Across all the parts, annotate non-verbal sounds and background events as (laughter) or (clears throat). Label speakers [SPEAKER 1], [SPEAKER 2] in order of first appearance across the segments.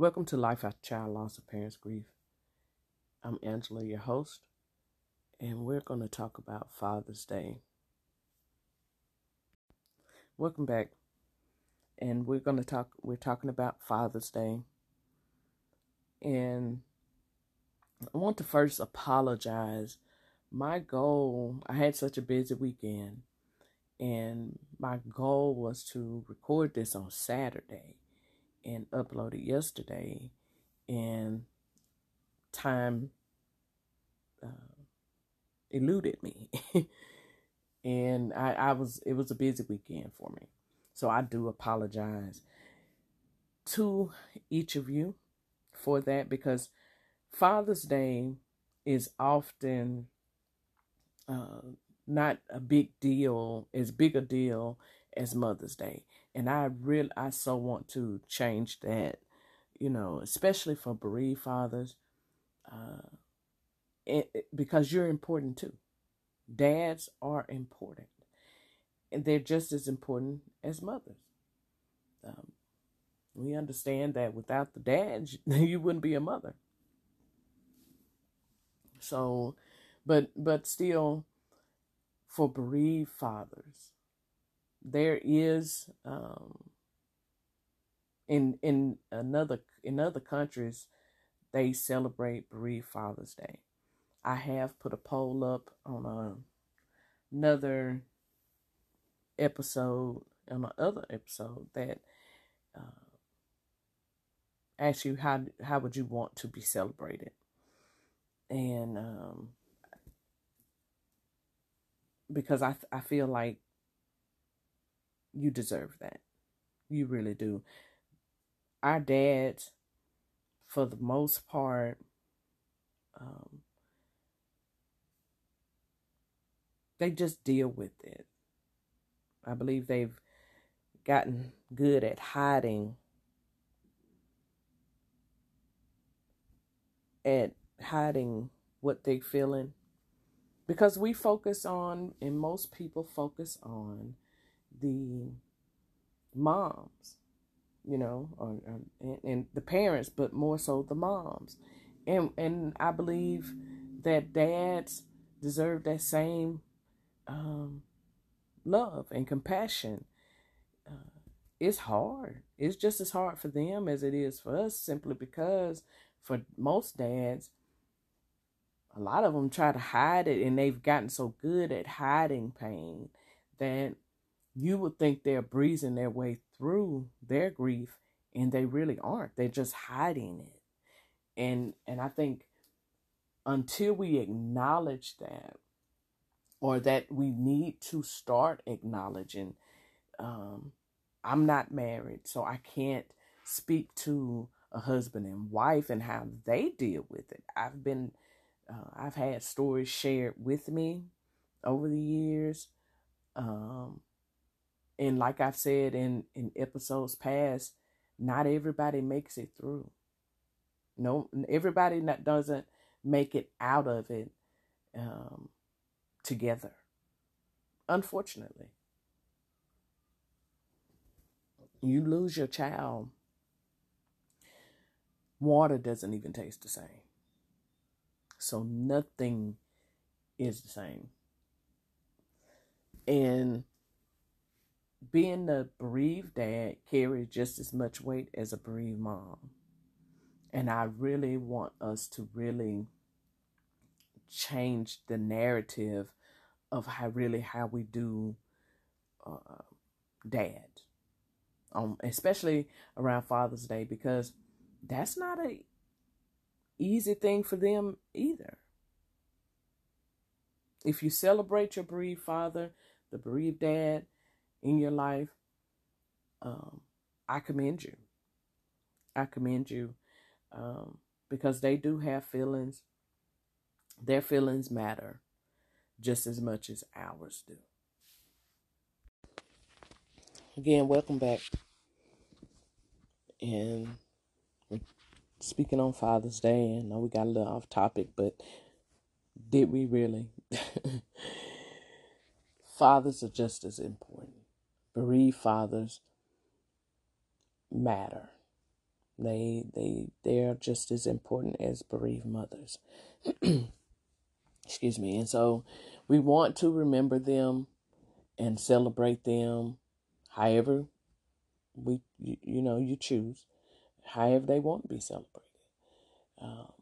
[SPEAKER 1] Welcome to Life After Child Loss of Parents Grief. I'm Angela, your host, and we're going to talk about Father's Day. Welcome back. And we're going to talk we're talking about Father's Day. And I want to first apologize. My goal, I had such a busy weekend, and my goal was to record this on Saturday and uploaded yesterday, and time uh, eluded me. (laughs) and I, I was it was a busy weekend for me. So I do apologize to each of you for that because Father's Day is often uh, not a big deal, as big a deal as Mother's Day. And I really, I so want to change that, you know, especially for bereaved fathers, uh, it, it, because you're important too. Dads are important, and they're just as important as mothers. Um, we understand that without the dads, (laughs) you wouldn't be a mother. So, but but still, for bereaved fathers, there is um, in in another in other countries they celebrate bereaved Father's Day. I have put a poll up on a, another episode, on another episode that uh, asks you how how would you want to be celebrated, and um, because I I feel like you deserve that, you really do. Our dads, for the most part, um, they just deal with it. I believe they've gotten good at hiding at hiding what they're feeling because we focus on and most people focus on the moms you know or, or and, and the parents but more so the moms and and i believe that dads deserve that same um, love and compassion. Uh, it's hard. It's just as hard for them as it is for us, simply because for most dads, a lot of them try to hide it and they've gotten so good at hiding pain that you would think they're breezing their way through their grief and they really aren't. They're just hiding it. And and I think until we acknowledge that or that we need to start acknowledging. Um, I'm not married, so I can't speak to a husband and wife and how they deal with it. I've been, uh, I've had stories shared with me over the years. Um, and like I've said in, in episodes past, not everybody makes it through. No, everybody that doesn't make it out of it. Um, together. Unfortunately, you lose your child, water doesn't even taste the same. So nothing is the same. And being a bereaved dad carries just as much weight as a bereaved mom. And I really want us to really change the narrative of how really how we do uh, dad, um, especially around Father's Day because that's not a easy thing for them either. If you celebrate your bereaved father, the bereaved dad in your life, um, I commend you. I commend you um, because they do have feelings their feelings matter just as much as ours do. Again, welcome back. And speaking on Father's Day, I know we got a little off topic, but did we really? (laughs) fathers are just as important. Bereaved fathers matter They they they are just as important as bereaved mothers. (clears throat) Excuse me. And so we want to remember them and celebrate them however we you, you know you choose however they want to be celebrated um,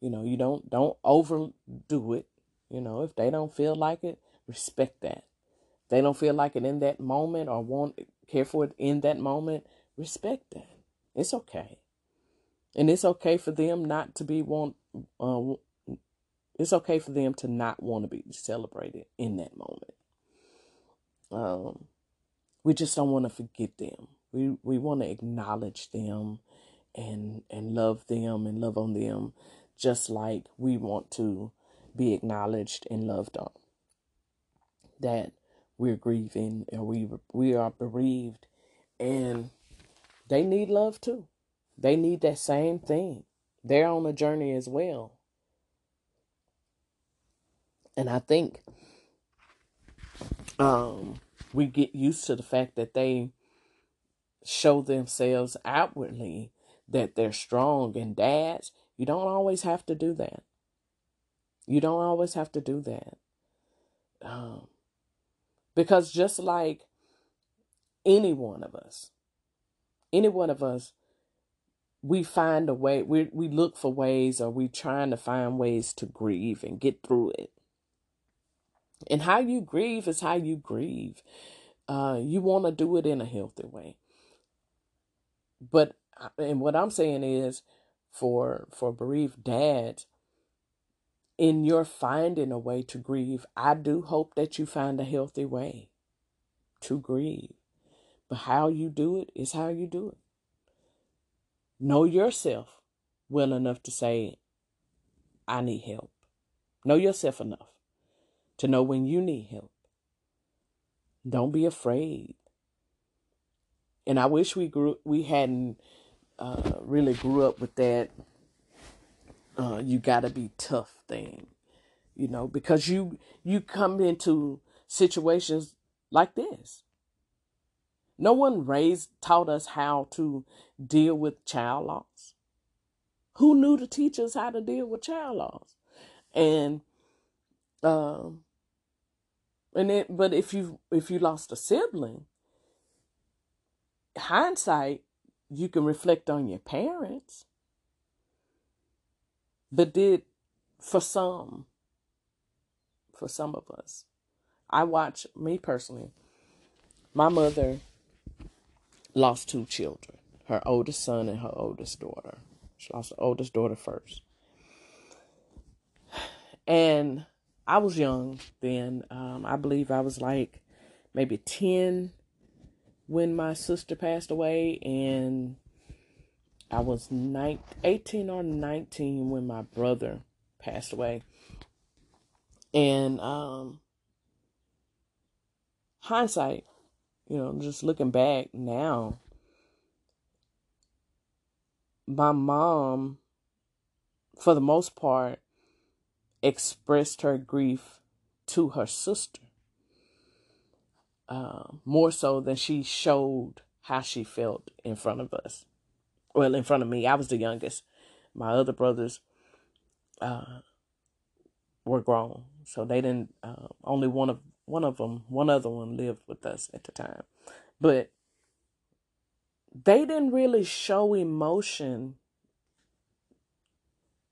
[SPEAKER 1] you know you don't don't overdo it you know if they don't feel like it respect that they don't feel like it in that moment or want care for it in that moment respect that it's okay and it's okay for them not to be want uh, it's okay for them to not want to be celebrated in that moment um, we just don't want to forget them. We we want to acknowledge them and and love them and love on them just like we want to be acknowledged and loved on. That we're grieving and we we are bereaved and they need love too. They need that same thing. They're on a journey as well. And I think um we get used to the fact that they show themselves outwardly that they're strong and dads you don't always have to do that you don't always have to do that um, because just like any one of us any one of us we find a way we we look for ways or we trying to find ways to grieve and get through it and how you grieve is how you grieve. Uh, you want to do it in a healthy way. But uh, and what I'm saying is, for for bereaved dads, in your finding a way to grieve, I do hope that you find a healthy way to grieve. But how you do it is how you do it. Know yourself well enough to say, I need help. Know yourself enough to know when you need help. Don't be afraid. And I wish we grew we hadn't uh, really grew up with that. Uh, you got to be tough thing, you know, because you you come into situations like this. No one raised taught us how to deal with child loss. Who knew to teach us how to deal with child loss? And um, and it, but if you if you lost a sibling, hindsight, you can reflect on your parents. But did for some, for some of us, I watch me personally. My mother lost two children, her oldest son and her oldest daughter. She lost the oldest daughter first. And I was young then. Um, I believe I was like maybe 10 when my sister passed away, and I was 19, 18 or 19 when my brother passed away. And um, hindsight, you know, just looking back now, my mom, for the most part, expressed her grief to her sister uh, more so than she showed how she felt in front of us. Well, in front of me, I was the youngest. My other brothers uh, were grown, so they didn't. Uh, only one of one of them, one other one lived with us at the time, but they didn't really show emotion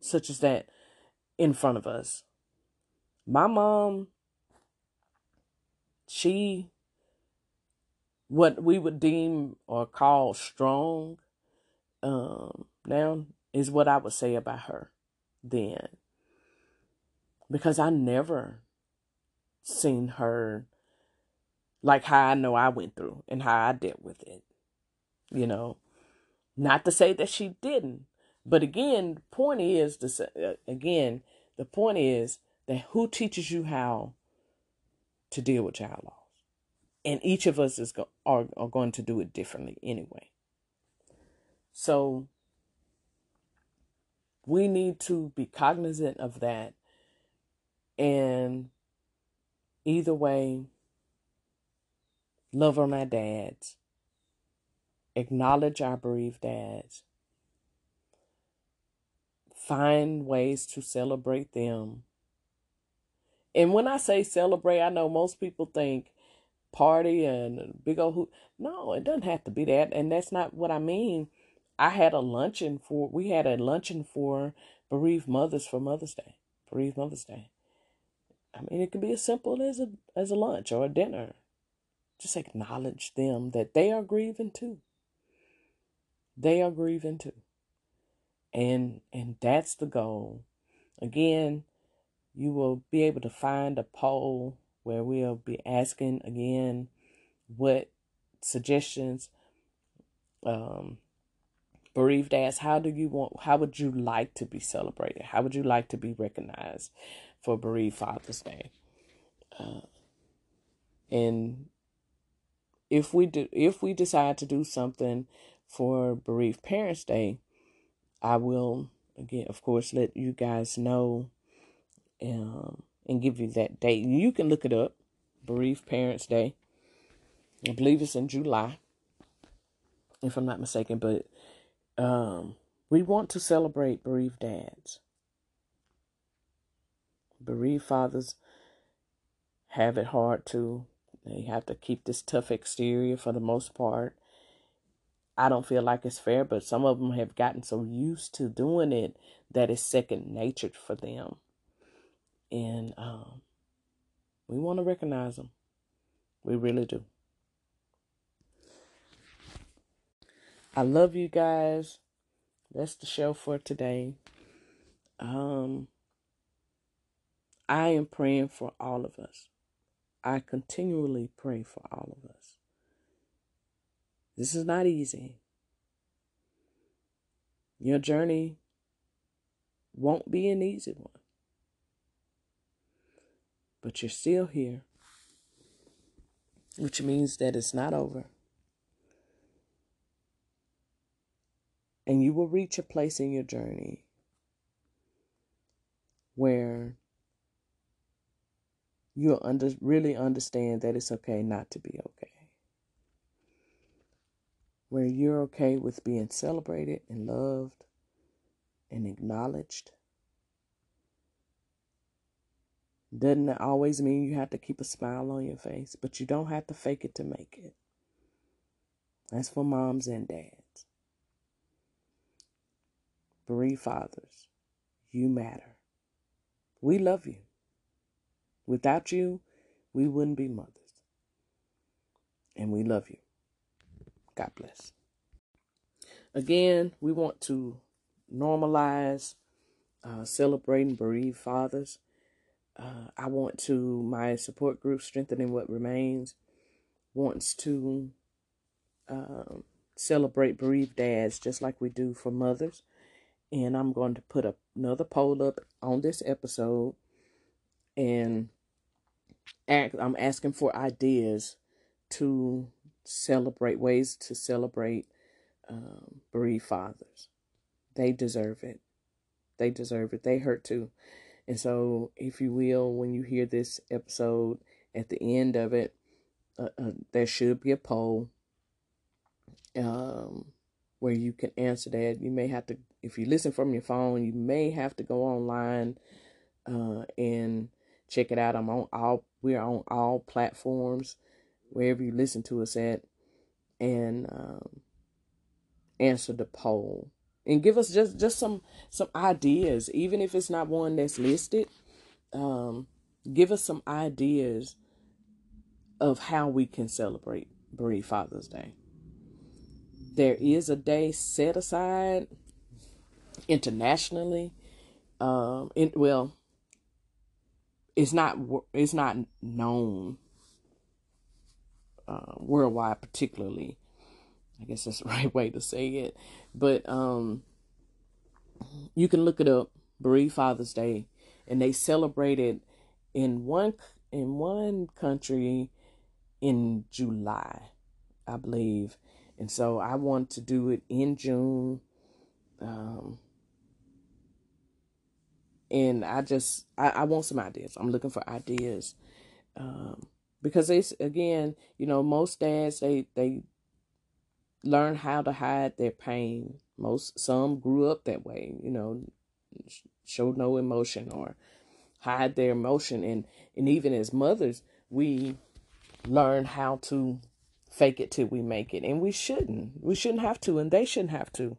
[SPEAKER 1] such as that in front of us. My mom, she, what we would deem or call strong, um, now is what I would say about her then. Because I never seen her like how I know I went through and how I dealt with it. You know, not to say that she didn't, but again, the point is to say, uh, again, the point is that who teaches you how to deal with child loss? And each of us is go- are, are going to do it differently anyway. So we need to be cognizant of that. And either way, love our dads acknowledge our bereaved dads, find ways to celebrate them. And when I say celebrate, I know most people think party and big old hoop. No, it doesn't have to be that. And that's not what I mean. I had a luncheon for, we had a luncheon for bereaved mothers for Mother's Day, bereaved Mother's Day. I mean, it could be as simple as a as a lunch or a dinner. Just acknowledge them that they are grieving too. They are grieving too. And and that's the goal. Again, you will be able to find a poll where we'll be asking again what suggestions um bereaved ask how do you want how would you like to be celebrated? How would you like to be recognized for bereaved father's day? Uh, and if we do if we decide to do something for bereaved parents day i will again of course let you guys know um, and give you that date. You can look it up bereaved parents day. I believe it's in july if i'm not mistaken but um, we want to celebrate bereaved dads. Bereaved fathers have it hard too. They have to keep this tough exterior for the most part. I don't feel like it's fair, but some of them have gotten so used to doing it that it's second nature for them. And um, we want to recognize them. We really do. I love you guys. That's the show for today. Um, I am praying for all of us. I continually pray for all of us. This is not easy. Your journey won't be an easy one. But you're still here, which means that it's not over. And you will reach a place in your journey where you'll under, really understand that it's okay not to be okay. Where you're okay with being celebrated and loved and acknowledged. Doesn't always mean you have to keep a smile on your face, but you don't have to fake it to make it. That's for moms and dads bereaved fathers, you matter. We love you. Without you, we wouldn't be mothers. And we love you. God bless. Again, we want to normalize uh, celebrating bereaved fathers. Uh, I want to, my support group, Strengthening What Remains, wants to um, celebrate bereaved dads just like we do for mothers and I'm going to put another poll up on this episode and act, I'm asking for ideas to celebrate ways to celebrate um, bereaved fathers. They deserve it. They deserve it. They hurt too. And so, if you will, when you hear this episode, at the end of it, uh, uh, there should be a poll. Um, where you can answer that. You may have to, if you listen from your phone, you may have to go online uh, and check it out. I'm on all, we're on all platforms, wherever you listen to us at, and um, answer the poll and give us just just some some ideas, even if it's not one that's listed. Um, give us some ideas of how we can celebrate Bereaved Father's Day there is a day set aside internationally. Um, in, well, it's not it's not known uh, worldwide, particularly. I guess that's (laughs) the right way to say it, but um, you can look it up. Bereaved Father's Day, and they celebrate it in one in one country in July, I believe, and so I want to do it in June. Um, and I just, I, I want some ideas. I'm looking for ideas. Um, because it's, again, you know, most dads, they, they, learn how to hide their pain. Most some grew up that way, you know, show no emotion or hide their emotion and and even as mothers, we learn how to fake it till we make it and we shouldn't. We shouldn't have to and they shouldn't have to.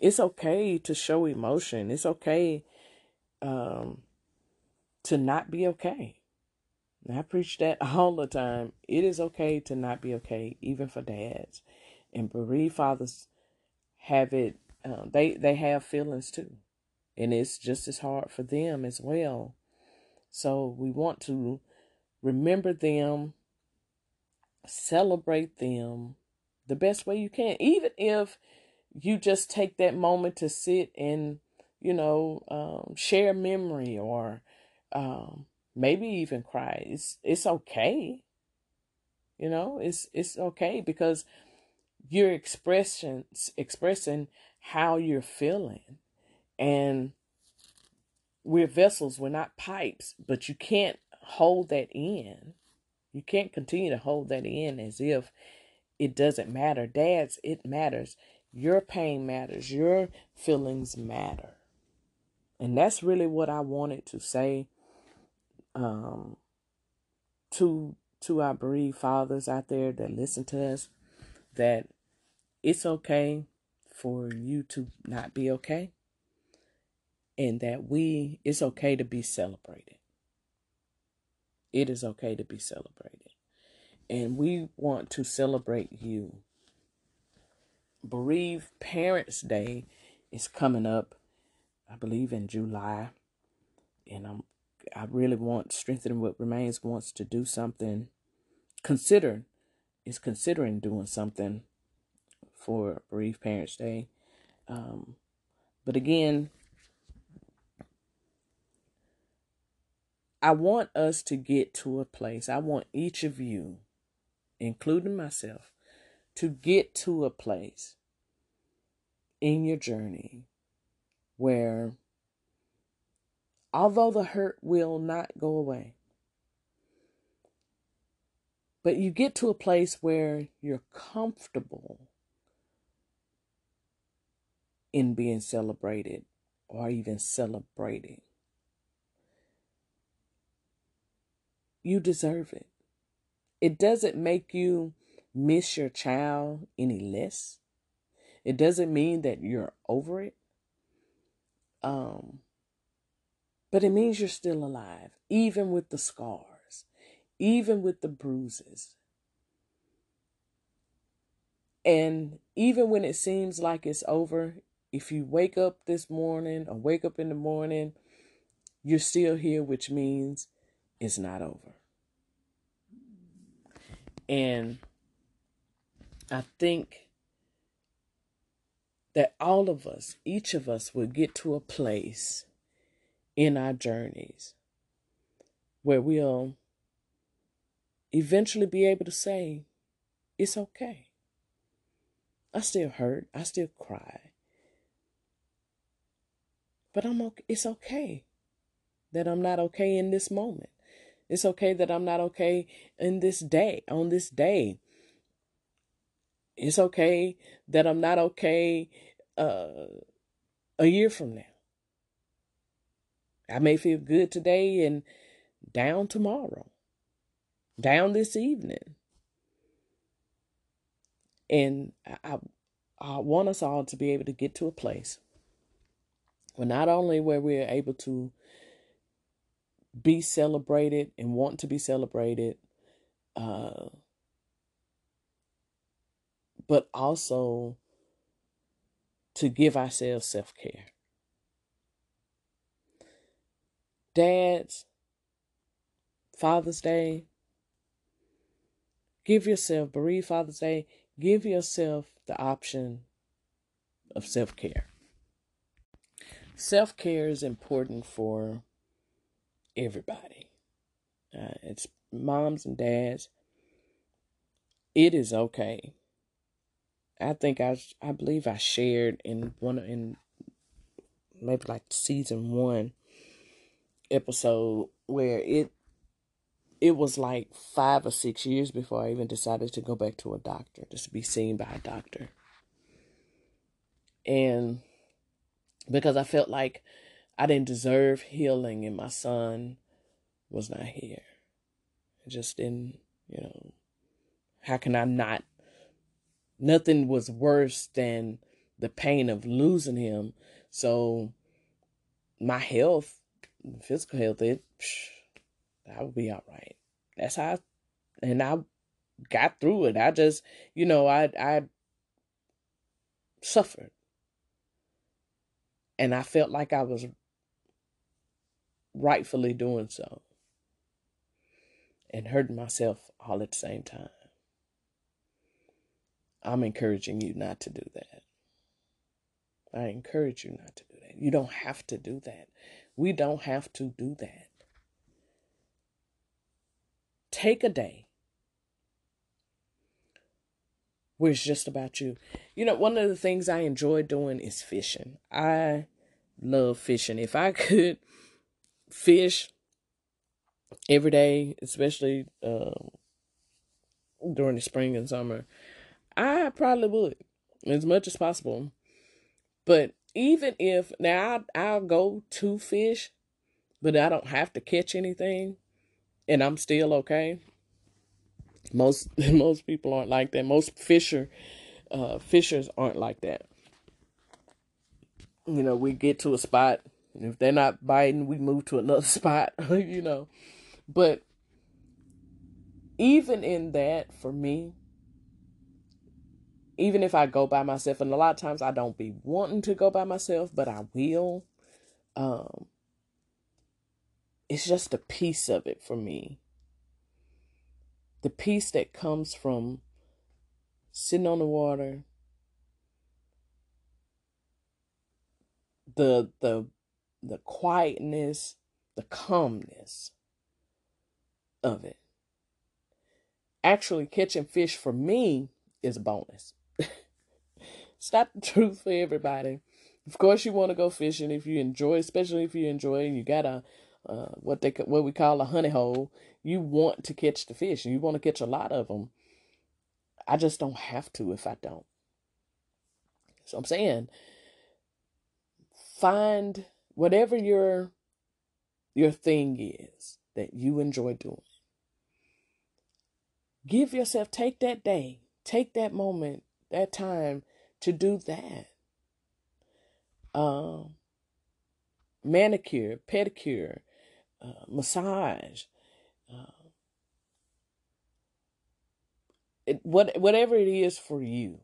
[SPEAKER 1] It's okay to show emotion. It's okay um to not be okay. And I preach that (laughs) all the time. It is okay to not be okay, even for dads. And bereaved fathers have it, uh, they, they have feelings too. And it's just as hard for them as well. So we want to remember them, celebrate them the best way you can, even if you just take that moment to sit and, you know, um, share memory or um, maybe even cry. It's it's okay. You know, it's it's okay because you're expressing expressing how you're feeling. And we're vessels, we're not pipes, but you can't hold that in. You can't continue to hold that in as if it doesn't matter. Dads, it matters. Your pain matters. Your feelings matter. And that's really what I wanted to say um, to to our bereaved fathers out there that listen to us that it's okay for you to not be okay and that we it's okay to be celebrated it is okay to be celebrated and we want to celebrate you bereaved parents day is coming up i believe in july and i'm I really want strengthening what remains wants to do something. Consider is considering doing something for Bereaved Parents Day. Um, but again, I want us to get to a place. I want each of you, including myself, to get to a place in your journey where although the hurt will not go away. But you get to a place where you're comfortable in being celebrated or even celebrating. You deserve it. It doesn't make you miss your child any less. It doesn't mean that you're over it. Um, but it means you're still alive, even with the scars, even with the bruises. And even when it seems like it's over, if you wake up this morning or wake up in the morning, you're still here, which means it's not over. And I think that all of us, each of us, will get to a place in our journeys where we'll eventually be able to say, it's okay. I still hurt. I still cry. But I'm okay. It's okay that I'm not okay in this moment. It's okay that I'm not okay in this day, on this day. It's okay that I'm not okay uh, a year from now. I may feel good today and down tomorrow, down this evening. And I, I want us all to be able to get to a place where not only where we're able to be celebrated and want to be celebrated, uh, but also to give ourselves self care. Dads, Father's Day, give yourself, bereaved Father's Day, give yourself the option of self care. Self care is important for everybody. Uh, it's moms and dads. It is okay. I think I I believe I shared in one in maybe like season one episode where it it was like five or six years before I even decided to go back to a doctor, just to be seen by a doctor. And because I felt like I didn't deserve healing and my son was not here. I just didn't, you know, how can I not? Nothing was worse than the pain of losing him. So my health, physical health, it, I would be all right. That's how, I, and I got through it. I just, you know, I, I suffered. And I felt like I was rightfully doing so and hurting myself all at the same time. I'm encouraging you not to do that. I encourage you not to do that. You don't have to do that. We don't have to do that. Take a day where it's just about you. You know, one of the things I enjoy doing is fishing. I love fishing. If I (laughs) could fish every day, especially uh, during the spring and summer, I probably would as much as possible. But even if now I, I'll go to fish, but I don't have to catch anything, and I'm still okay. Most (laughs) most people aren't like that. Most fisher uh, fishers aren't like that. You know, we get to a spot and if they're not biting, we move to another (laughs) spot, (laughs) you know. But even in that, for me, even if I go by myself, and a lot of times I don't be wanting to go by myself, but I will. Um, it's just a peace of it for me. The peace that comes from sitting on the water, the the the quietness, the calmness of it. Actually, catching fish for me is a bonus. Not the truth for everybody. Of course, you want to go fishing if you enjoy, especially if you enjoy. And you got a uh, what they what we call a honey hole. You want to catch the fish, and you want to catch a lot of them. I just don't have to if I don't. So I'm saying, find whatever your your thing is that you enjoy doing give yourself take that day take that moment that time to do that um manicure pedicure uh, massage uh, it, what whatever it is for you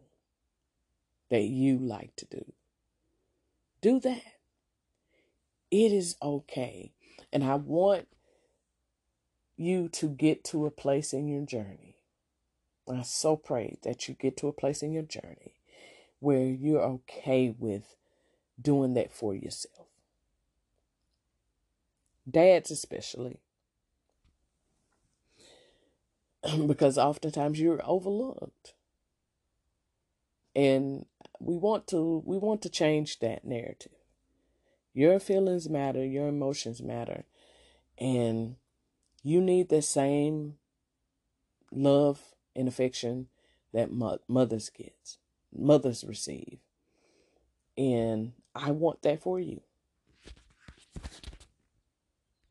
[SPEAKER 1] that you like to do do that it is okay. And I want you to get to a place in your journey. I so pray that you get to a place in your journey where you're okay with doing that for yourself. Dads, especially. (clears throat) because oftentimes you're overlooked. And we want to we want to change that narrative. Your feelings matter, your emotions matter. And you need the same love and affection that mothers get, mothers receive. And I want that for you.